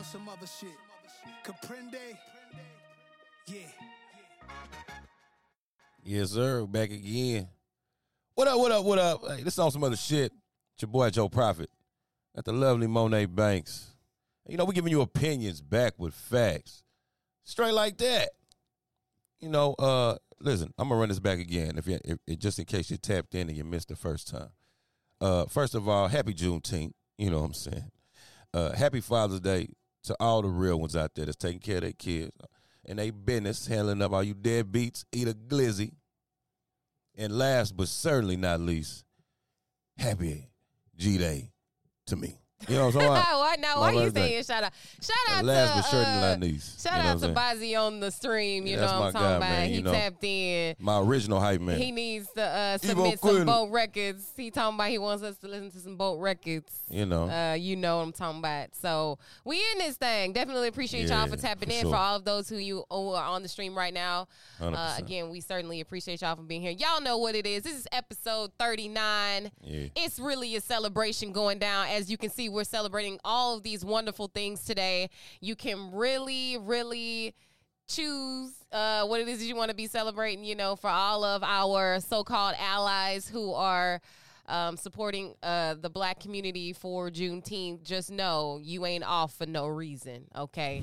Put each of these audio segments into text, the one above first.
on some other shit. Comprende? Yeah. Yes, sir. Back again. What up, what up, what up? Hey, this on some other shit. It's your boy Joe Profit at the lovely Monet Banks. You know, we're giving you opinions back with facts. Straight like that. You know, uh, listen, I'm gonna run this back again if, you, if, if just in case you tapped in and you missed the first time. Uh, first of all, happy Juneteenth. You know what I'm saying? Uh, happy Father's Day to all the real ones out there that's taking care of their kids and they business, handling up all you deadbeats, eat a glizzy. And last but certainly not least, happy G Day to me. You know what I'm saying? why now? Why you saying shout out? Shout out Last to uh, least. Shout out to I'm on the stream. You Yeah, know what I'm talking guy, about. man, he know. tapped in. My original hype man. He needs to uh, Evo submit some Quinn. boat records. He talking about he wants us to listen to some boat records. you know. Uh, you know what I'm talking about. So we in this thing. Definitely appreciate y'all for tapping for in. sure. For all of those who you who are on the stream right now. Uh, again, we certainly appreciate y'all for being here. Y'all know what it is. This is episode 39. Yeah. It's really a celebration going down. As you can see, we're celebrating all of these wonderful things today. You can really, really choose uh, what it is you want to be celebrating, you know, for all of our so called allies who are um, supporting uh, the black community for Juneteenth. Just know you ain't off for no reason, okay?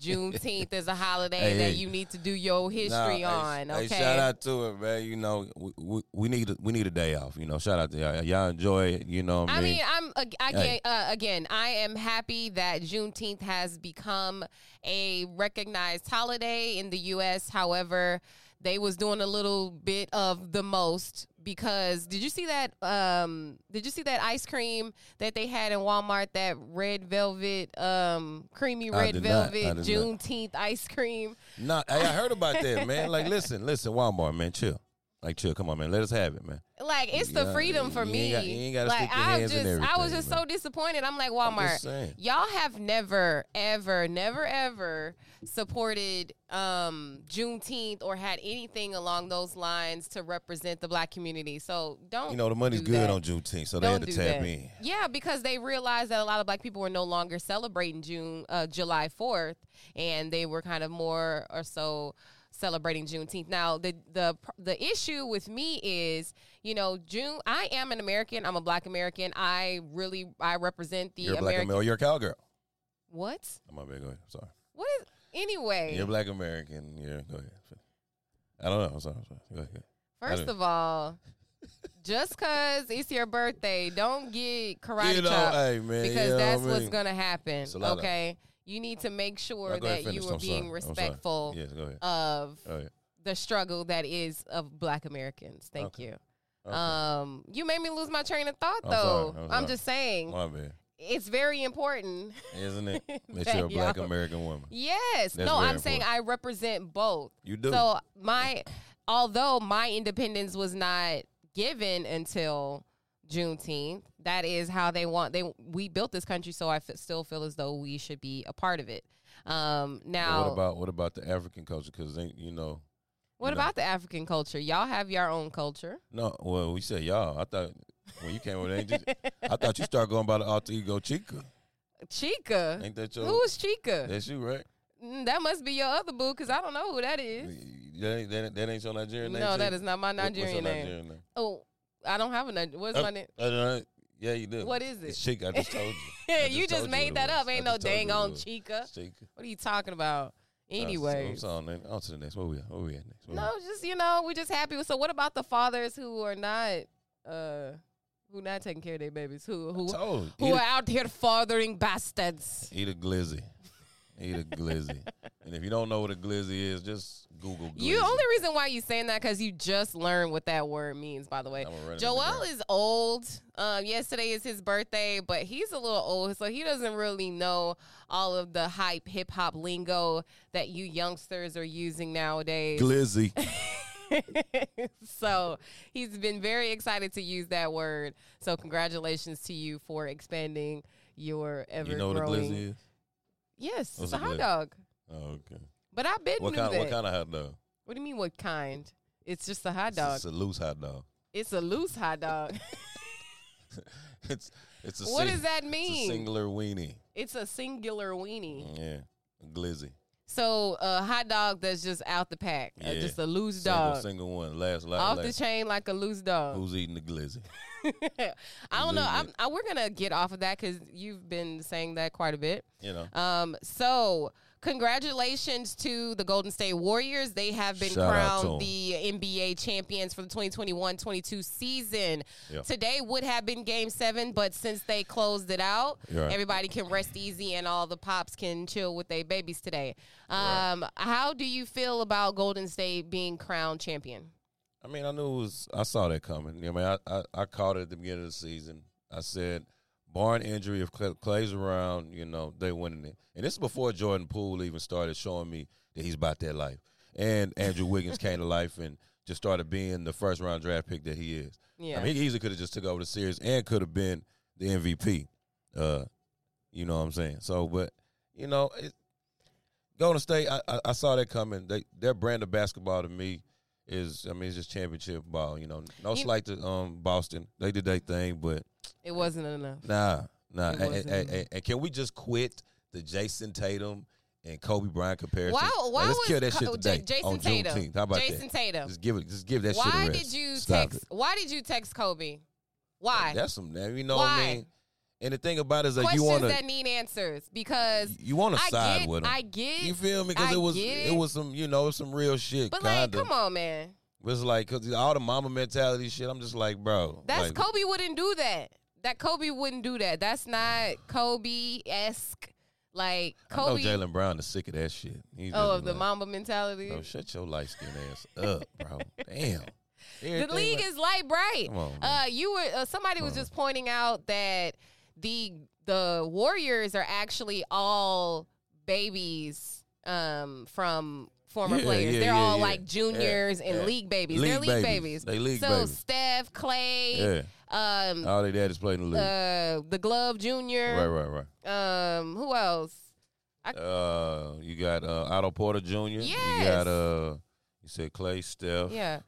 Juneteenth is a holiday Hey, that hey. you need to do your history Nah, on, hey, okay? Hey, shout out to it, man. You know, we, we, we need a, we need a day off. You know, shout out to y'all. Y'all enjoy it. You know what I mean? mean, I'm ag- I Hey. uh, again. I am happy that Juneteenth has become a recognized holiday in the U.S. However, they was doing a little bit of the most because did you see that? Um, did you see that ice cream that they had in Walmart? That red velvet, um, creamy red did not. I velvet did not. Juneteenth ice cream. Nah, hey, I heard about that, man. Like, listen, listen, Walmart, man, chill. Like, chill. Come on, man. Let us have it, man. Like it's the Yeah, freedom for me. ain't got- you ain't like stick your I hands in just, I was just man. so disappointed. I'm like I'm Walmart. Y'all have never, ever, never, ever supported um, Juneteenth or had anything along those lines to represent the black community. So don't. You know, the money's good that. on Juneteenth, so they Don't had to tap that. in. Yeah, because they realized that a lot of black people were no longer celebrating June, uh, July Fourth, and they were kind of more or so celebrating Juneteenth. Now, the the the issue with me is, you know, June. I am an American. I'm a Black American. I really I represent the You're a black American. American. You're a cowgirl. what? Bad. Go ahead. Sorry. What is? Anyway, You're black American. Yeah, go ahead. I don't know. I'm sorry. I'm sorry. Go ahead. first of all. Just cause it's your birthday, don't get karate You know, chopped hey, man, because you know that's what I what's gonna happen. A lot of- Okay, you need to make sure that you are I'm being sorry. Respectful Yes, of the struggle that is of Black Americans. Thank Okay. you. Okay. Um, you made me lose my train of thought I'm though. sorry. I'm I'm sorry. just saying it's very important. Isn't it? That That you're a black y'all- American woman. Yes. That's no, I'm saying I represent both. You do. So my although my independence was not given until Juneteenth, that is how they want they we built this country. So I f- still feel as though we should be a part of it. Um, But now, what about what about the African culture? Because you know, what you know. about the African culture? Y'all have your own culture. no. Well, we said y'all. I thought when you came with Angel, I thought you started going by the alter ego Chica. Chica. Ain't that your? Who is Chica? That's you, right? Mm, that must be your other boo, because I don't know who that is. That ain't, that, ain't- that ain't your Nigerian name. No, that is not my What- what's your Nigerian name. Nigerian name? Oh, I don't have a. What's Uh, my name? uh, uh, yeah, you do. What is It's it? Chica. I just told you. I you just made what that up. Ain't no just you dang on. Chica. Chica. What are you talking about? Anyway. man. On to the next. Where we at? Where we at next? We No, just you know, we're just happy. So what about the fathers who are not uh who not taking care of their babies? Who who? Who are out here fathering bastards? Eat a glizzy. Eat a glizzy. and if you don't know what a glizzy is, just Google glizzy. You only reason why you saying that because you just learned what that word means. By the way, I'ma run it in the Joel is old. Um, yesterday is his birthday, but he's a little old, so he doesn't really know all of the hype hip hop lingo that you youngsters are using nowadays. glizzy. so he's been very excited to use that word. So congratulations to you for expanding your ever you know what a glizzy is? Yes, What's it's a hot dog. Oh, okay. But I've been What knew kind? that. What kind of hot dog? What do you mean? What kind? It's just a hot dog. It's a loose hot dog. It's a loose hot dog. it's it's a What sing- does that It's a mean? singular weenie. It's a singular weenie. Yeah, a glizzy. So a hot dog that's just out the pack, uh, Yeah. just a loose Single, dog, single one. Last, last, off the chain like a loose dog. Who's eating the glizzy? I don't know. I'm, I, we're gonna get off of that because you've been saying that quite a bit. You know. Um, so congratulations to the Golden State Warriors. They have been Shout crowned the NBA champions for the 2021-22 season. Today would have been game seven, but since they closed it out, right. everybody can rest easy and all the pops can chill with their babies today. Right. Um, how do you feel about Golden State being crowned champion? I mean, I knew it was. I saw that coming. I mean, I, I, I caught it at the beginning of the season. I said, barring injury, if Clay's around, you know, they winning it. And this is before Jordan Poole even started showing me that he's about that life. And Andrew Wiggins came to life and just started being the first round draft pick that he is. Yeah. I mean, he easily could have just took over the series and could have been the MVP. Uh, you know what I'm saying? So, but you know, it, Golden State, I, I, I saw that coming. They their brand of basketball to me is, I mean, it's just championship ball. You know, no You- slight to um Boston. They did their thing, but it wasn't enough. nah, nah. And, and- and- and can we just quit the Jayson Tatum and Kobe Bryant comparison? Why? Like, Why let's was kill that shit J- Jayson on Tatum? Juneteenth. How about Jayson that? Tatum. Just give it. Just give that shit a Why did you Stop text? it. Why did you text Kobe? Why? That's some. You know Why? what I mean? And the thing about it is that Questions you want to that need answers because you want to side get, with them. I get, you feel me? Because it was get it. was some you know some real shit. but like, kinda. come on, man. It was like because all the Mamba mentality shit. I'm just like, bro. That's like, Kobe wouldn't do that. That Kobe wouldn't do that. That's not Kobe esque. Like I know Kobe. Jaylen Brown is sick of that shit. He's oh, of the like, Mamba mentality. Bro, shut your light skin ass up, bro. Damn. the league is light bright. Come on. Uh, you were uh, somebody was just pointing out that the the Warriors are actually all babies um, from former Yeah, players. yeah, They're yeah, all like juniors and league babies. League They're league babies. babies. They league so babies. Steph, Clay, um, All they daddies played in the league. uh, the Glove Junior. right, right. Right. Um, who else? Uh, you got uh, Otto Porter Jr. You got uh, you said Clay, Steph. Yeah,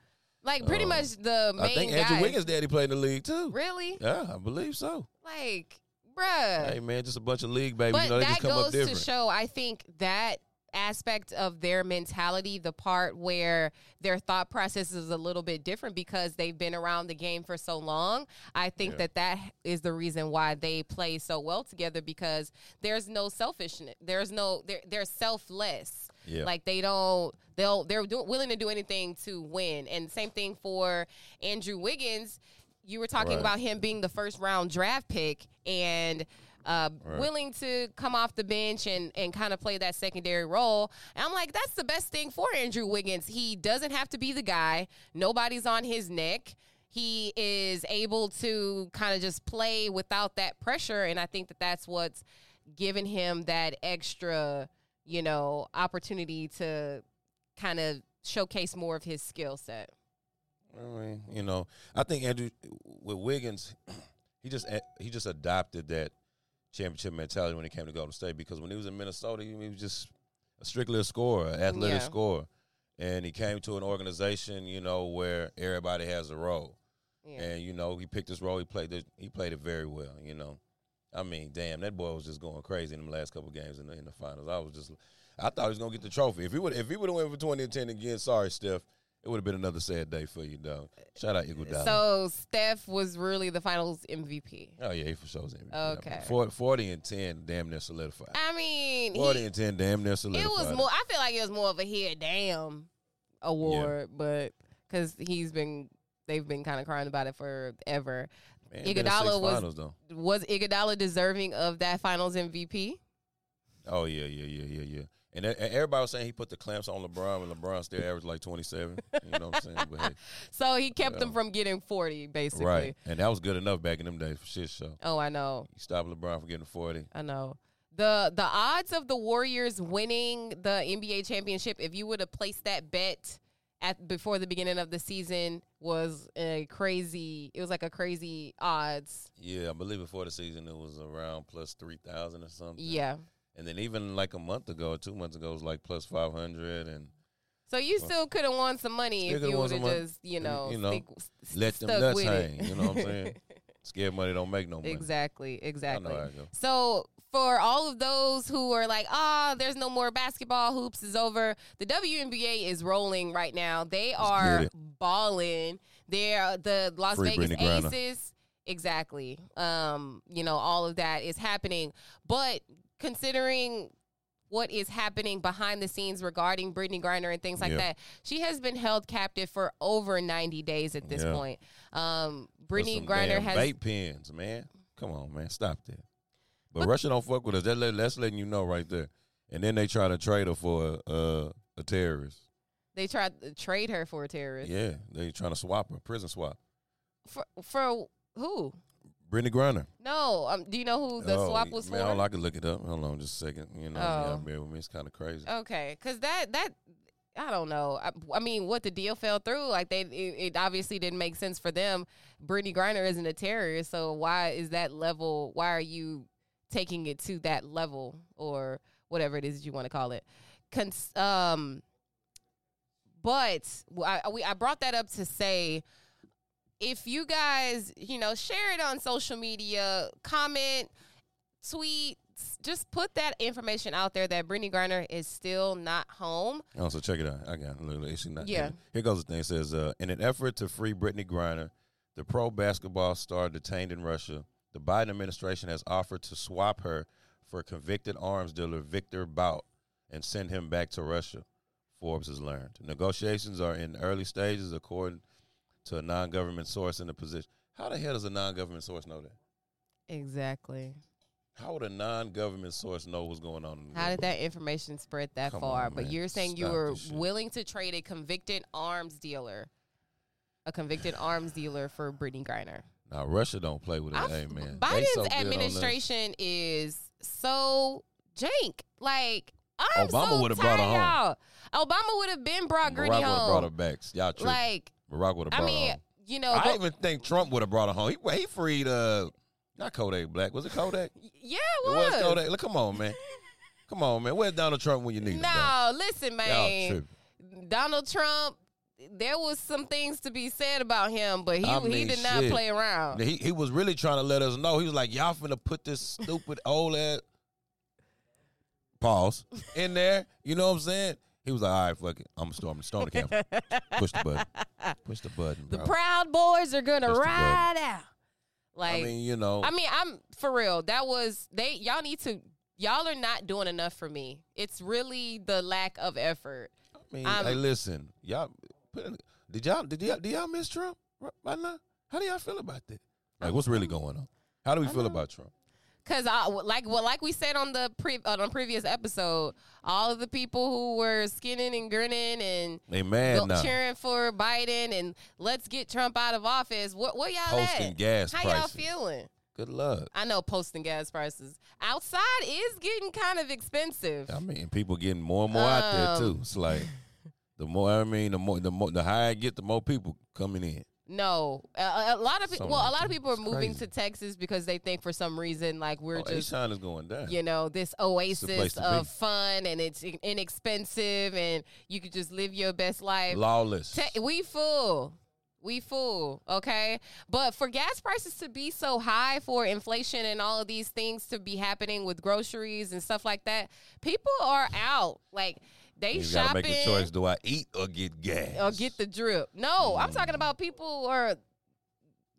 like pretty Um, much the main I think guys. Andrew Wiggins' daddy played in the league too. Really? Yeah, I believe so. Like, bruh. Hey man, just a bunch of league babies. But you know, they that just come up goes to show, I think that aspect of their mentality, the part where their thought process is a little bit different because they've been around the game for so long. I think Yeah. that that is the reason why they play so well together because there's no selfishness. There's no they're they're selfless. Yeah. Like they don't they'll they're do, willing to do anything to win. And same thing for Andrew Wiggins. You were talking Right. about him being the first round draft pick and uh, Right. willing to come off the bench and, and kind of play that secondary role. And I'm like, that's the best thing for Andrew Wiggins. He doesn't have to be the guy. Nobody's on his neck. He is able to kind of just play without that pressure. And I think that that's what's given him that extra, you know, opportunity to kind of showcase more of his skill set. I mean, you know, I think Andrew with Wiggins, he just he just adopted that championship mentality when it came to Golden State because when he was in Minnesota, he was just a strictly a scorer, an athletic Yeah. scorer, and he came to an organization, you know, where everybody has a role, Yeah. and you know, he picked his role. He played it. He played it very well. You know, I mean, damn, that boy was just going crazy in the last couple games in the in the finals. I was just, I thought he was gonna get the trophy. If he would, if he would have went for twenty and ten again, sorry, Steph. It would have been another sad day for you, dog. Shout out Iguodala. So Steph was really the finals MVP. Oh yeah, he for sure was MVP. Okay. Forty, 40 and ten, damn near solidified. I mean, he- Forty and ten, damn near solidified. it was more. I feel like it was more of a here damn award, but because he's been, they've been kind of crying about it forever. Man, Iguodala was- finals, though. Was Iguodala deserving of that finals MVP? Oh yeah, yeah, yeah, yeah, yeah. And, and everybody was saying he put the clamps on LeBron, and LeBron still averaged like twenty seven. You know what I'm saying? But hey, So he kept them from getting forty, basically. right, and that was good enough back in them days for shit show. Oh, I know. You stopped LeBron from getting forty. I know. The the odds of the Warriors winning the NBA championship, if you would have placed that bet at before the beginning of the season, was a crazy. It was like a crazy odds. Yeah, I believe before the season it was around plus three thousand or something. Yeah. And then even like a month ago or two months ago it was like plus five hundred and. So you Well, still could have won some money if you would have just, you know, You know, stick, let them nuts hang, it. you know what I'm saying? Scared money don't make no money. Exactly, exactly. know how it go. So for all of those who are like, ah, there's no more basketball, hoops is over. The WNBA is rolling right now. They get are balling. They're the Las Free Vegas Aces. Exactly. Um, you know, all of that is happening. But considering what is happening behind the scenes regarding Brittney Griner and things like Yeah. that, she has been held captive for over 90 days at this Yeah. point. Um, Brittney Griner has vape pens, man. Come on, man, stop that. But, Russia don't fuck with us. That let, that's letting you know right there. And then they try to trade her for a, a, a terrorist. they tried to trade her for a terrorist. Yeah, they trying to swap her, prison swap. For for who? Brittney Griner. No. Um, do you know who the Oh, swap was man, for? hold on, I can look it up. Hold on, just a second. You know, Oh. yeah, bear with me. It's kind of crazy. Okay, because that that I don't know. I, I mean, what the deal fell through, like they it, it obviously didn't make sense for them. Brittney Griner isn't a terrorist, so why is that level? Why are you taking it to that level or whatever it is you want to call it? Cons- um, but I we I brought that up to say. If you guys, you know, share it on social media, comment, tweet, just put that information out there that Brittney Griner is still not home. Oh, so check it out. I got look, it's not- Yeah. Here goes the thing. It says, uh, in an effort to free Brittney Griner, the pro basketball star detained in Russia, the Biden administration has offered to swap her for convicted arms dealer Victor Bout and send him back to Russia. Forbes has learned. Negotiations are in early stages, according to a non-government source in the position. How the hell does a non-government source know that? Exactly. How would a non-government source know what's going on? In the How did that information spread that Come far? on, but you're saying you were willing to trade a convicted arms dealer, a convicted arms dealer for Brittney Griner. Now Russia don't play with it. I've- Hey man, Biden's so good on this. administration is so jank. Like I'm Obama so would've brought her y'all. Obama would have been brought Gritty home. brought her back. Y'all tripping. like Barack would have I mean, you know, I even think Trump would have brought her home. He, he freed uh not Kodak Black. Was it Kodak? yeah, It it was was. Kodak. Look, come on, man. Come on, man. Where's Donald Trump when you need him? No, listen, man. Donald Trump, there was some things to be said about him, but he I he mean, did not play around. He he was really trying to let us know. He was like, y'all finna put this stupid old ass pause in there. You know what I'm saying? He was like, all right, fuck it. I'm gonna storm, storm the camera. Push the button. Push the button, The. Proud Boys are gonna Push the ride out. Like, I mean, you know. I mean, I'm for real. That was they. Y'all need to. Y'all are not doing enough for me. It's really the lack of effort. I mean, I'm- hey, listen, y'all. Put in, did y'all did y'all, did y'all miss Trump right, right now? How do y'all feel about that? Like, what's really um, going on? How do we I feel know. about Trump? Cause I like well, like we said on the pre on previous episode, all of the people who were skinning and grinning and They mad go- now, cheering for Biden and let's get Trump out of office. What what y'all posting at? gas How prices. y'all feeling? Good luck. I know posting gas prices outside is getting kind of expensive. I mean, people getting more and more out there Um, too. It's like the more I mean, the more the more the higher I get, the more people coming in. No, a, a lot of people. Well, a lot of people are moving crazy. to Texas because they think for some reason like we're Oh, just H-Town is going down. you know this oasis of be. fun and it's inexpensive and you could just live your best life. Lawless. Te- we fool. We fool, okay? But for gas prices to be so high, for inflation and all of these things to be happening with groceries and stuff like that, people are out. Like they you shopping gotta make a choice: do I eat or get gas? or get the drip. No, I'm Mm. talking about people or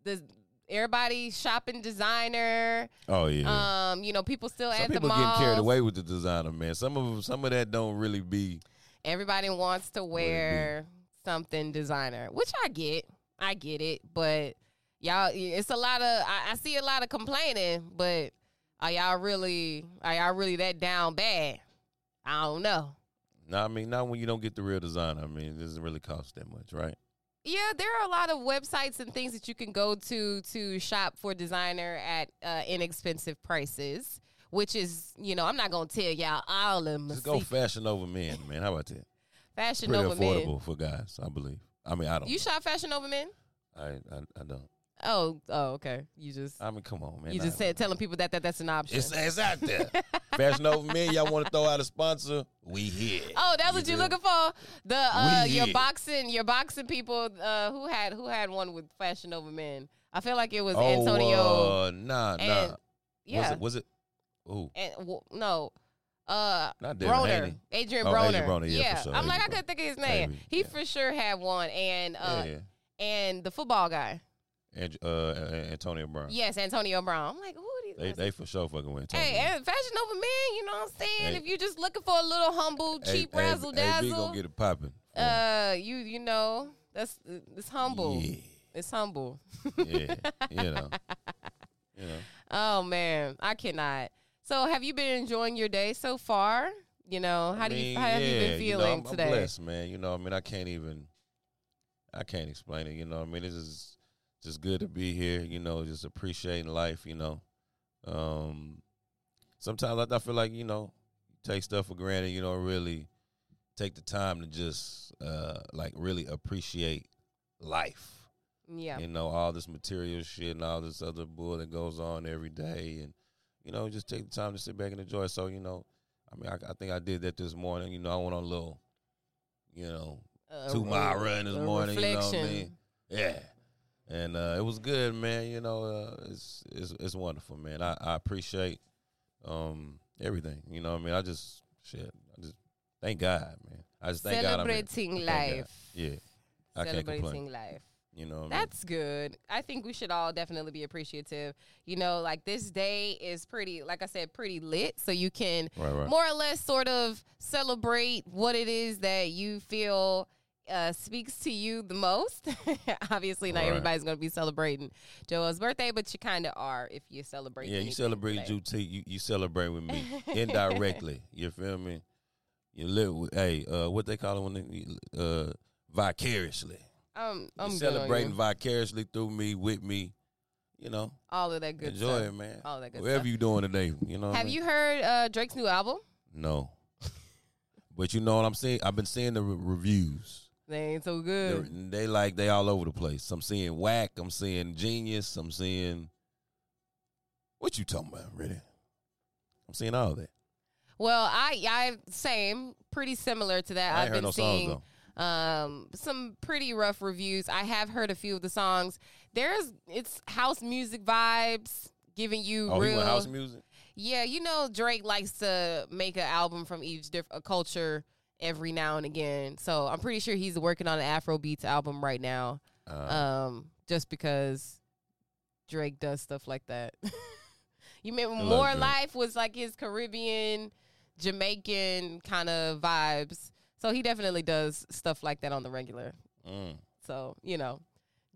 the everybody shopping designer. Oh yeah. Um, you know, people still some at the people mall. getting carried away with the designer, man. Some of some of that don't really be. Everybody wants to wear something designer, which I get. I get it, but y'all, it's a lot of. I, I see a lot of complaining, but are y'all really? Are y'all really that down bad? I don't know. No, I mean not when you don't get the real designer. I mean, it doesn't really cost that much, right? Yeah, there are a lot of websites and things that you can go to to shop for designer at uh, inexpensive prices. Which is, you know, I'm not gonna tell y'all all of them. Just go Fashion Nova Men, man. How about that? fashion Pretty over affordable men. for guys, I believe. I mean, I don't. You shop Fashion Nova Men? I, I I don't. Oh, oh, okay. You just I mean, come on, man. you just I- said telling people that, that that's an option. it's it's out there. Fashion Nova Men, y'all want to throw out a sponsor? We here. Oh, that's what you're looking for. The uh, We your boxing, your boxing people. Uh, who had who had one with Fashion Nova Men? I feel like it was Oh, Antonio. uh, nah, and- nah. yeah, Was it? Was it? Ooh, and w- no, uh, not Devin Broner, Haney. Adrien Oh, Broner. Adrien Broner, yeah, for sure, I'm like I Adrien couldn't think of his name. Maybe, He yeah. for sure had one, and uh, yeah, and the football guy. And uh, Antonio Brown. Yes, Antonio Brown. I'm like, who are these? They they for sure fucking with Antonio. Hey, and Fashion Nova man, you know what I'm saying? Hey. If you're just looking for a little humble, cheap hey, razzle hey, dazzle, gonna get it popping. uh, you you know, that's it's humble. Yeah, It's humble. yeah, you know, you know. Oh man, I cannot. So, have you been enjoying your day so far? You know, how I do you mean, how have you yeah, been know, feeling I'm, I'm today? blessed, man. You know, I mean, I can't even, I can't explain it. You know, I mean, this just, just good to be here. You know, just appreciating life. You know, um, sometimes I, I feel like you know, take stuff for granted. You know, really take the time to just, uh, like really appreciate life. Yeah. You know, all this material shit and all this other bull that goes on every day. And, you know, just take the time to sit back and enjoy. So, you know, I mean, I, I think I did that this morning. You know, I went on a little, you know, Uh, two mile run this morning. You know what I mean? Yeah. And uh, it was good, man. You know, uh, it's, it's it's wonderful, man. I, I appreciate um, everything. You know what I mean? I just, shit, I just, thank God, man. I just thank God. I'm. Celebrating God. life. Yeah. I. Celebrating life. You know what I mean? That's good. I think we should all definitely be appreciative. You know, like this day is pretty, like I said, pretty lit. So you can Right, right. more or less sort of celebrate what it is that you feel uh, speaks to you the most. Obviously, not Right. everybody's going to be celebrating Joel's birthday, but you kind of are if you celebrate. Yeah, you celebrate today. Juneteenth. You you celebrate with me indirectly. You feel me? You live with hey, uh, what they call it when they uh, vicariously. I'm, I'm you on celebrating you. vicariously through me, with me. You know, all of that good enjoy stuff. it, man. All that good Whatever stuff. you doing today, you know. Have mean? you heard uh, Drake's new album? No, but you know what I'm saying. I've been seeing the re- reviews. They ain't so They're- good. They like they all over the place. I'm seeing whack. I'm seeing genius. I'm seeing. What you talking about, really? I'm seeing all that. Well, I I same, pretty similar to that. I I've heard been no seeing songs though. um some pretty rough reviews. I have heard a few of the songs. There's it's house music vibes, giving you Oh, real house music. Yeah, you know Drake likes to make an album from each different culture every now and again. So I'm pretty sure he's working on an Afro Beats album right now. Uh, Um, just because Drake does stuff like that. you mean More Life was like his Caribbean, Jamaican kind of vibes. So he definitely does stuff like that on the regular. mm. So, you know,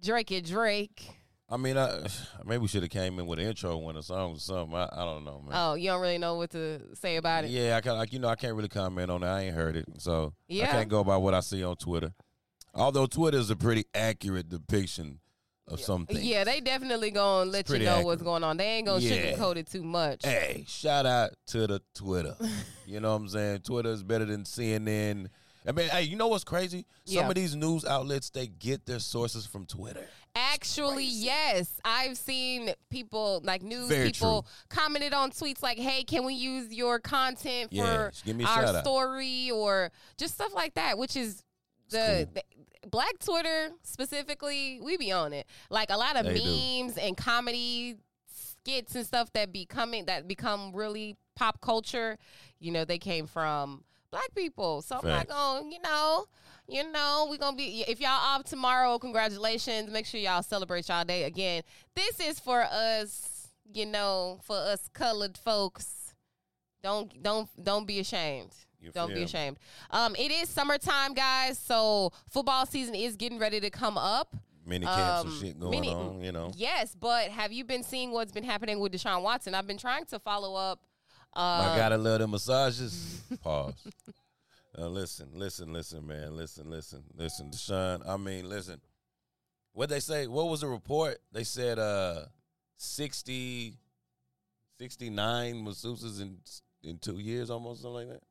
Drake and Drake. I mean, I, maybe we should have came in with an intro when the song or something. I, I don't know, man. Oh, you don't really know what to say about it. yeah, I can like you know I can't really comment on it. I ain't heard it, so yeah. I can't go by what I see on Twitter. Although Twitter is a pretty accurate depiction of some things. Yeah, they definitely gonna let you know accurate. what's going on. They ain't gonna Yeah. sugarcoat it too much. Hey, shout out to the Twitter. you know what I'm saying? Twitter is better than CNN. I mean, hey, you know what's crazy? Some Yeah. of these news outlets they get their sources from Twitter. Actually, yes. I've seen people like news Very people commented on tweets like, "Hey, can we use your content Yeah, for just give me our out. story or just stuff like that?" Which is the, cool. the Black Twitter specifically, we be on it. Like a lot of They do. memes and comedy skits and stuff that be coming that become really pop culture. You know, they came from black people. So I'm not going, you know, you know, we're gonna be if y'all off tomorrow, congratulations. Make sure y'all celebrate y'all day again. This is for us, you know, for us colored folks. Don't don't don't be ashamed. You Don't feel be ashamed. Um, it is summertime, guys. So football season is getting ready to come up. Many camps Um, and shit going many- on, you know. Yes, but have you been seeing what's been happening with Deshaun Watson? I've been trying to follow up. Uh, My God, I love them massages. Pause. Uh, listen, listen, listen, man. Listen, listen, listen. Deshaun, I mean, listen. What they say, what was the report? They said uh 60, 69 masseuses in in two years almost, something like that.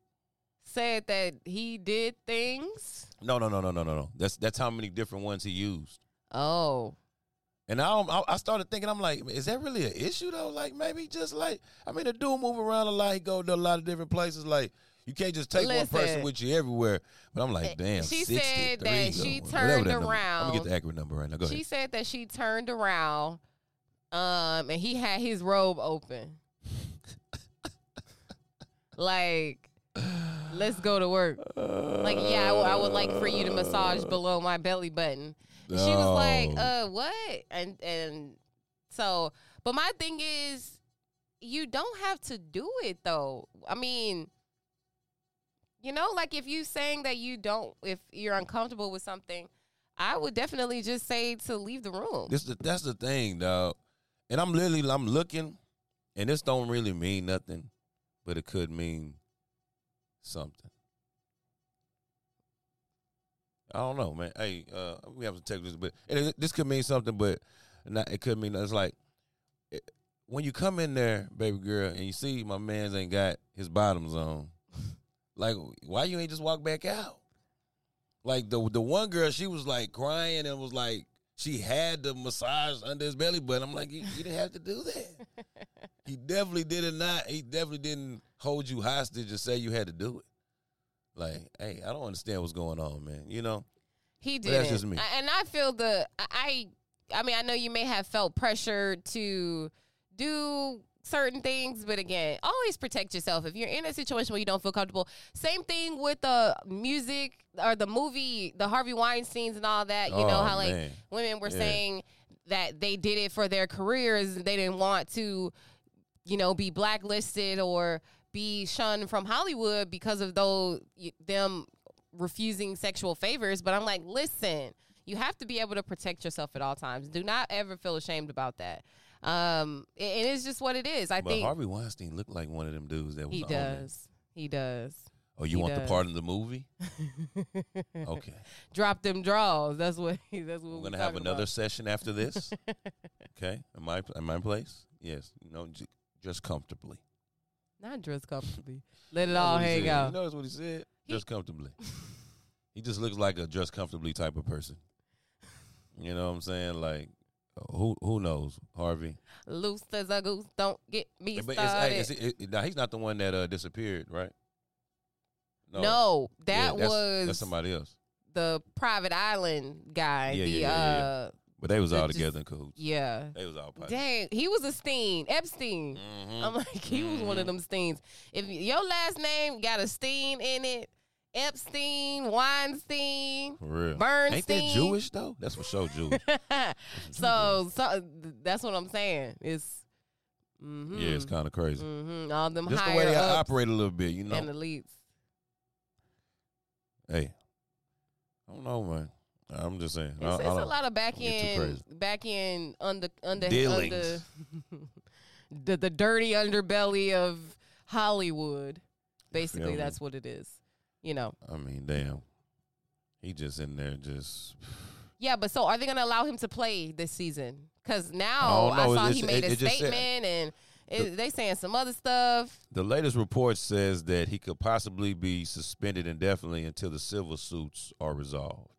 said that he did things. No, no, no, no, no, no, no. That's that's how many different ones he used. Oh, And I, don't, I I started thinking, I'm like, is that really an issue though? Like maybe just like, I mean, the dude move around a lot. He go to a lot of different places. Like you can't just take one person with you everywhere. But I'm like, damn. She 63, said that she turned that number- I'm around. gonna get the accurate number right now. Go She ahead. said that she turned around, um, and he had his robe open. like, let's go to work. Like, yeah, I, w- I would like for you to massage below my belly button. She was like, uh, what? And and so, but my thing is, you don't have to do it though. I mean, you know, like if you saying that you don't, if you're uncomfortable with something, I would definitely just say to leave the room. This the, that's the thing, dog. And I'm literally I'm looking, and this don't really mean nothing, but it could mean something. I don't know, man. Hey, uh, we have to take this, but it- this could mean something, but not, it could mean it's like it, when you come in there, baby girl, and you see my man's ain't got his bottoms on. Like, why you ain't just walk back out? Like the the one girl, she was like crying and was like she had the massage under his belly button. I'm like, you, you didn't have to do that. he definitely did it not. He definitely didn't hold you hostage and say you had to do it. Like, hey, I don't understand what's going on, man. You know, He did. that's just me. And I feel the I I mean, I know you may have felt pressure to do certain things, but again, always protect yourself. If you're in a situation where you don't feel comfortable, same thing with the music or the movie, the Harvey Weinsteins and all that. You know Oh, how like man. women were Yeah. saying that they did it for their careers they didn't want to, you know, be blacklisted or be shunned from Hollywood because of those them refusing sexual favors. But I'm like, listen, you have to be able to protect yourself at all times. Do not ever feel ashamed about that. Um, and it's just what it is. I but think Harvey Weinstein looked like one of them dudes that was he does. He does. Oh, you He want the part in the movie? Okay, Drop them draws. That's what. That's what we're we gonna have another about. session after this. okay, am I in place? Yes. No. j- just comfortably. Not dress comfortably. Let it all hang said. out. You notice what he said? He- Just comfortably. he just looks like a just comfortably type of person. You know what I'm saying? Like, who who knows? Harvey. Loose as a goose. Don't get me But started. hey, is it, it, now he's not the one that uh, disappeared, right? no, Yeah, that that's, was that's somebody else. the private island guy. Yeah, the yeah, yeah, yeah. uh But they was all together in cahoots. yeah. They was all part. Dang, he was a Steen, Epstein. Mhm. I'm like, he was one of them Steens. If your last name got a Steen in it, Epstein, Weinstein, For real. Bernstein. Ain't that Jewish though? That's for sure Jewish. so, so that's what I'm saying. It's mm-hmm, Yeah, it's kind of crazy. hmm all them Just the way they operate a little bit, you know. and elites. hey, I don't know, man. I'm just saying. It's, I, it's I a lot of back don't get too end, back end under under under the the dirty underbelly of Hollywood. Basically, that's what it is. You know. I mean, damn. He just in there, just. Yeah, but so are they going to allow him to play this season? Because now I I, saw It's- he it- made a it just said- statement and it, they saying some other stuff. The latest report says that he could possibly be suspended indefinitely until the civil suits are resolved.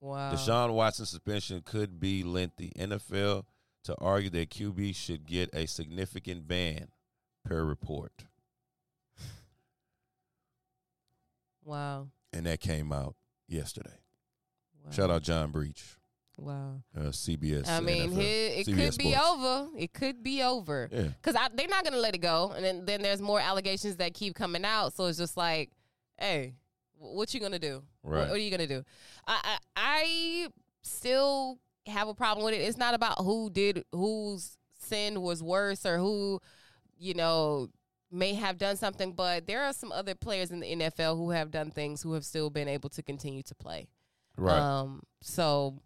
Wow. Deshaun Watson's suspension could be lengthy. NFL to argue that QB should get a significant ban, per report, Wow. and that came out yesterday. wow. Shout out John Breech, Wow. uh, CBS. I mean, NFL, it CBS could be over. It could be over. Yeah, Because they're not going to let it go. And then, then there's more allegations that keep coming out. So it's just like, hey, what you going to do? What- Right. What, are you going to do? I, I, I still have a problem with it. It's not about who did, whose sin was worse or who, you know, may have done something. But there are some other players in the NFL who have done things who have still been able to continue to play. right. Um, so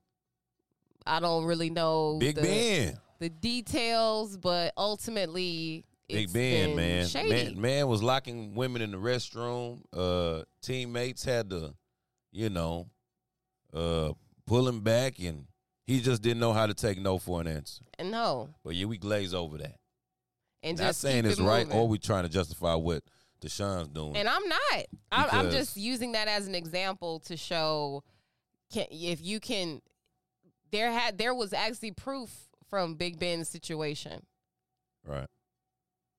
I don't really know Big the, Ben. the details, but ultimately, Big Ben, man. shady. man. Man was locking women in the restroom. Uh, teammates had to, you know, uh, pull him back, and he just didn't know how to take no for an answer. And no, But yeah, we glaze over that. and Not just saying it's it right, or we trying to justify what Deshaun's doing. And I'm not. I'm, I'm just using that as an example to show can, if you can. there had there was actually proof from Big Ben's situation, Right.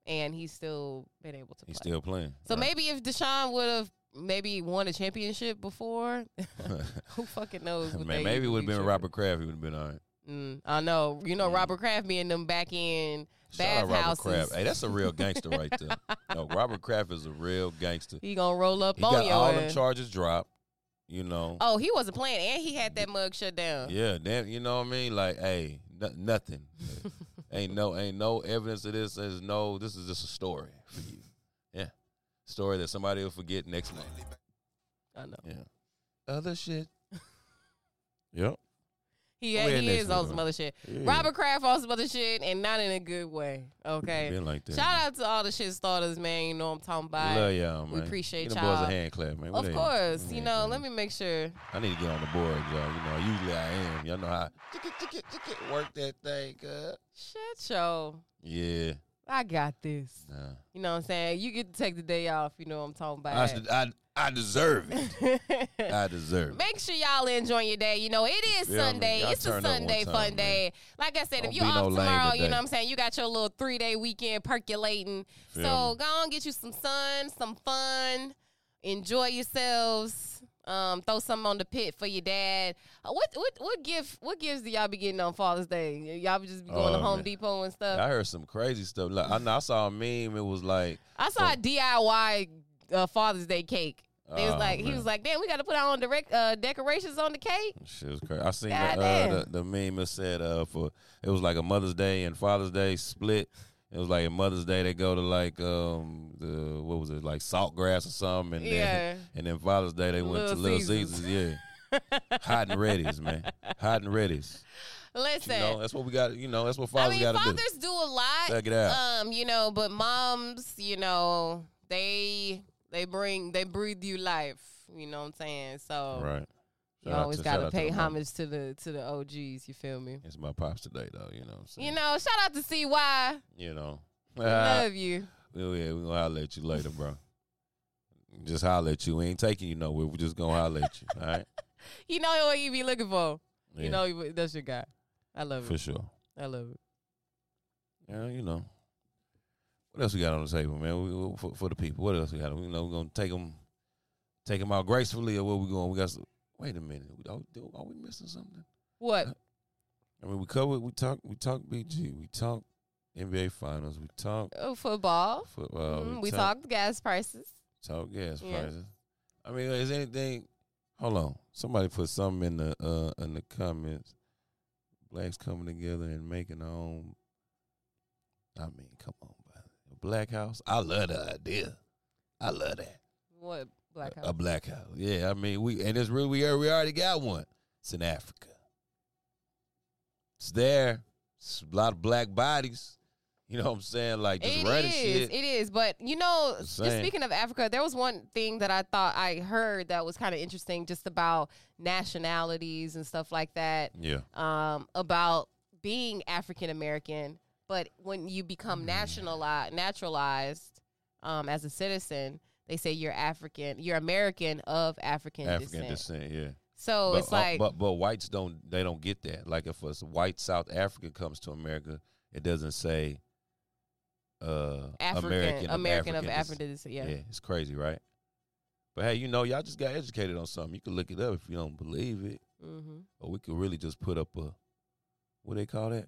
And he's still been able to He's play. still playing. so right. maybe if Deshaun would have maybe won a championship before, who fucking knows? Man, maybe it would have been Robert Kraft. He would have been all right. Mm, I know. You know. Robert Kraft being them back in bathhouses. Hey, that's a real gangster right there. no, Robert Kraft is a real gangster. He gonna roll up He on got your all them charges dropped. You know. Oh, he wasn't playing, and he had that mug shut down. Yeah, damn. You know what I mean? Like, hey, n- nothing. Ain't no, ain't no evidence of this. There's no. This is just a story for you. Yeah, story that somebody will forget next month. I know. Yeah. Other shit. yep. He, Oh, yeah, he is on some huh? other shit. Yeah. Robert Kraft on some other shit, and not in a good way. Okay. Been like that. Shout out to all the shit starters, man. You know what I'm talking about. Love y'all, man. We appreciate Give them y'all. boys a hand clap, man. Of What they- course, you hand know. clap. Let me make sure. I need to get on the board, y'all. You know, usually I am. Y'all know how ticket, ticket, ticket, work that thing, cuz. Shit, show. Yeah. I got this. Nah. You know what I'm saying? You get to take the day off. You know what I'm talking I, about. should, I, I deserve it. I deserve it. Make sure y'all enjoying your day. You know, it is me? Sunday. Y'all It's a Sunday time, fun man. day. Like I said, Don't if you're off no tomorrow, you know what I'm saying? You got your little three day weekend percolating. Feel so me? go on, get you some sun, some fun, enjoy yourselves. Um, throw something on the pit for your dad. Uh, what what what gift what gifts do y'all be getting on Father's Day? Y'all be just be going to Oh, Home man. Depot and stuff. I heard some crazy stuff. Like, I, know I saw a meme. It was like, I saw a DIY uh, Father's Day cake. They was Oh, like, he man. was like, damn, we got to put our own direct uh, decorations on the cake. shit was crazy. I seen the, uh, the the meme that said uh for it was like a Mother's Day and Father's Day split. It was like a Mother's Day they go to like um the what was it like Saltgrass or something, and Yeah. then and then Father's Day they went to Little Little Caesars. Caesars. Yeah, hot and ready's man, hot and ready's. Listen, You know that's what we got. You know that's what I fathers mean, got to do. fathers do a lot. Check it out. Um, you know, but moms, you know, they they bring they breathe you life. You know what I'm saying? So Right. you Shout always to- gotta to pay mom. homage to the to the OGs. You feel me? It's my pops today though. You know what I'm saying. You know, shout out to CY. You know. We love you. Well, oh, yeah, we gonna holler at you later, bro. Just holler at you. We ain't taking you nowhere. We just gonna holler at you. All right. You know what you be looking for. Yeah, You know you- that's your guy. I love for it. For sure. I love it. Yeah, you know. What else we got on the table, man? We, we- for, for the people. What else we got? You know, we're gonna take them, take them out gracefully, or where we going? We got. Some, wait a minute. Are, are we missing something? What? I mean, we covered. We talk. We talk BG. We talk NBA Finals. We talk Oh, football. football. Mhm, we, we talked, talked gas prices. talk gas Yeah. prices. I mean, is anything? Hold on. Somebody put something in the uh in the comments. Blacks coming together and making their own. I mean, come on, black house. I love the idea. I love that. What black A, house? a black house. Yeah, I mean, we and it's really we already, we already got one. It's in Africa. It's there. It's a lot of black bodies. You know what I'm saying? Like just It running is. shit. It is. But you know, just speaking of Africa, there was one thing that I thought I heard that was kind of interesting, just about nationalities and stuff like that. yeah. Um, about being African American, but when you become Mm. nationalized, naturalized, um, as a citizen, they say you're African, you're American of African, African descent. descent, yeah. So but, it's uh, like, but but whites don't they don't get that. Like if a white South African comes to America, it doesn't say uh African, American American, of des- African descent. Yeah. Yeah. it's crazy, right? But hey, you know, y'all just got educated on something. You can look it up if you don't believe it, Mm-hmm. or we could really just put up a what they call that.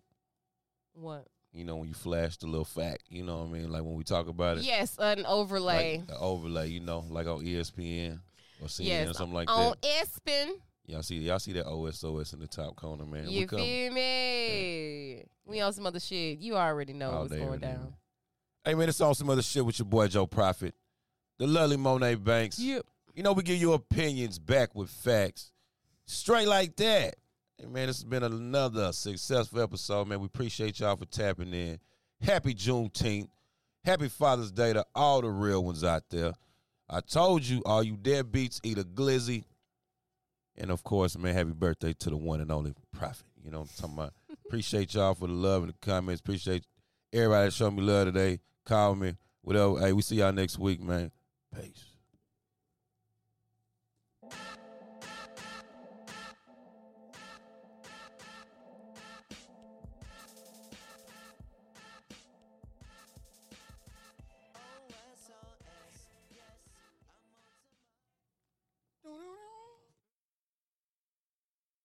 What? You know, when you flash the little fact, you know what I mean? Like when we talk about it, Yes, an overlay. like the overlay, you know, like on ESPN or CNN yes, or something like that. on ESPN. Y'all see, y'all see that OSOS in the top corner, man. You we feel me? We on some other shit. You already know all what's going down. Hey man, it's on some other shit with your boy Joe Profit, the lovely Monet Banks. Yep. You know we give you opinions back with facts, straight like that. Hey man, this has been another successful episode, man. We appreciate y'all for tapping in. Happy Juneteenth. Happy Father's Day to all the real ones out there. I told you, all you deadbeats eat a glizzy. And of course, man, happy birthday to the one and only Profit. You know what I'm talking about? Appreciate y'all for the love and the comments. Appreciate everybody that showed me love today. Call me. Whatever. Hey, we see y'all next week, man. Peace.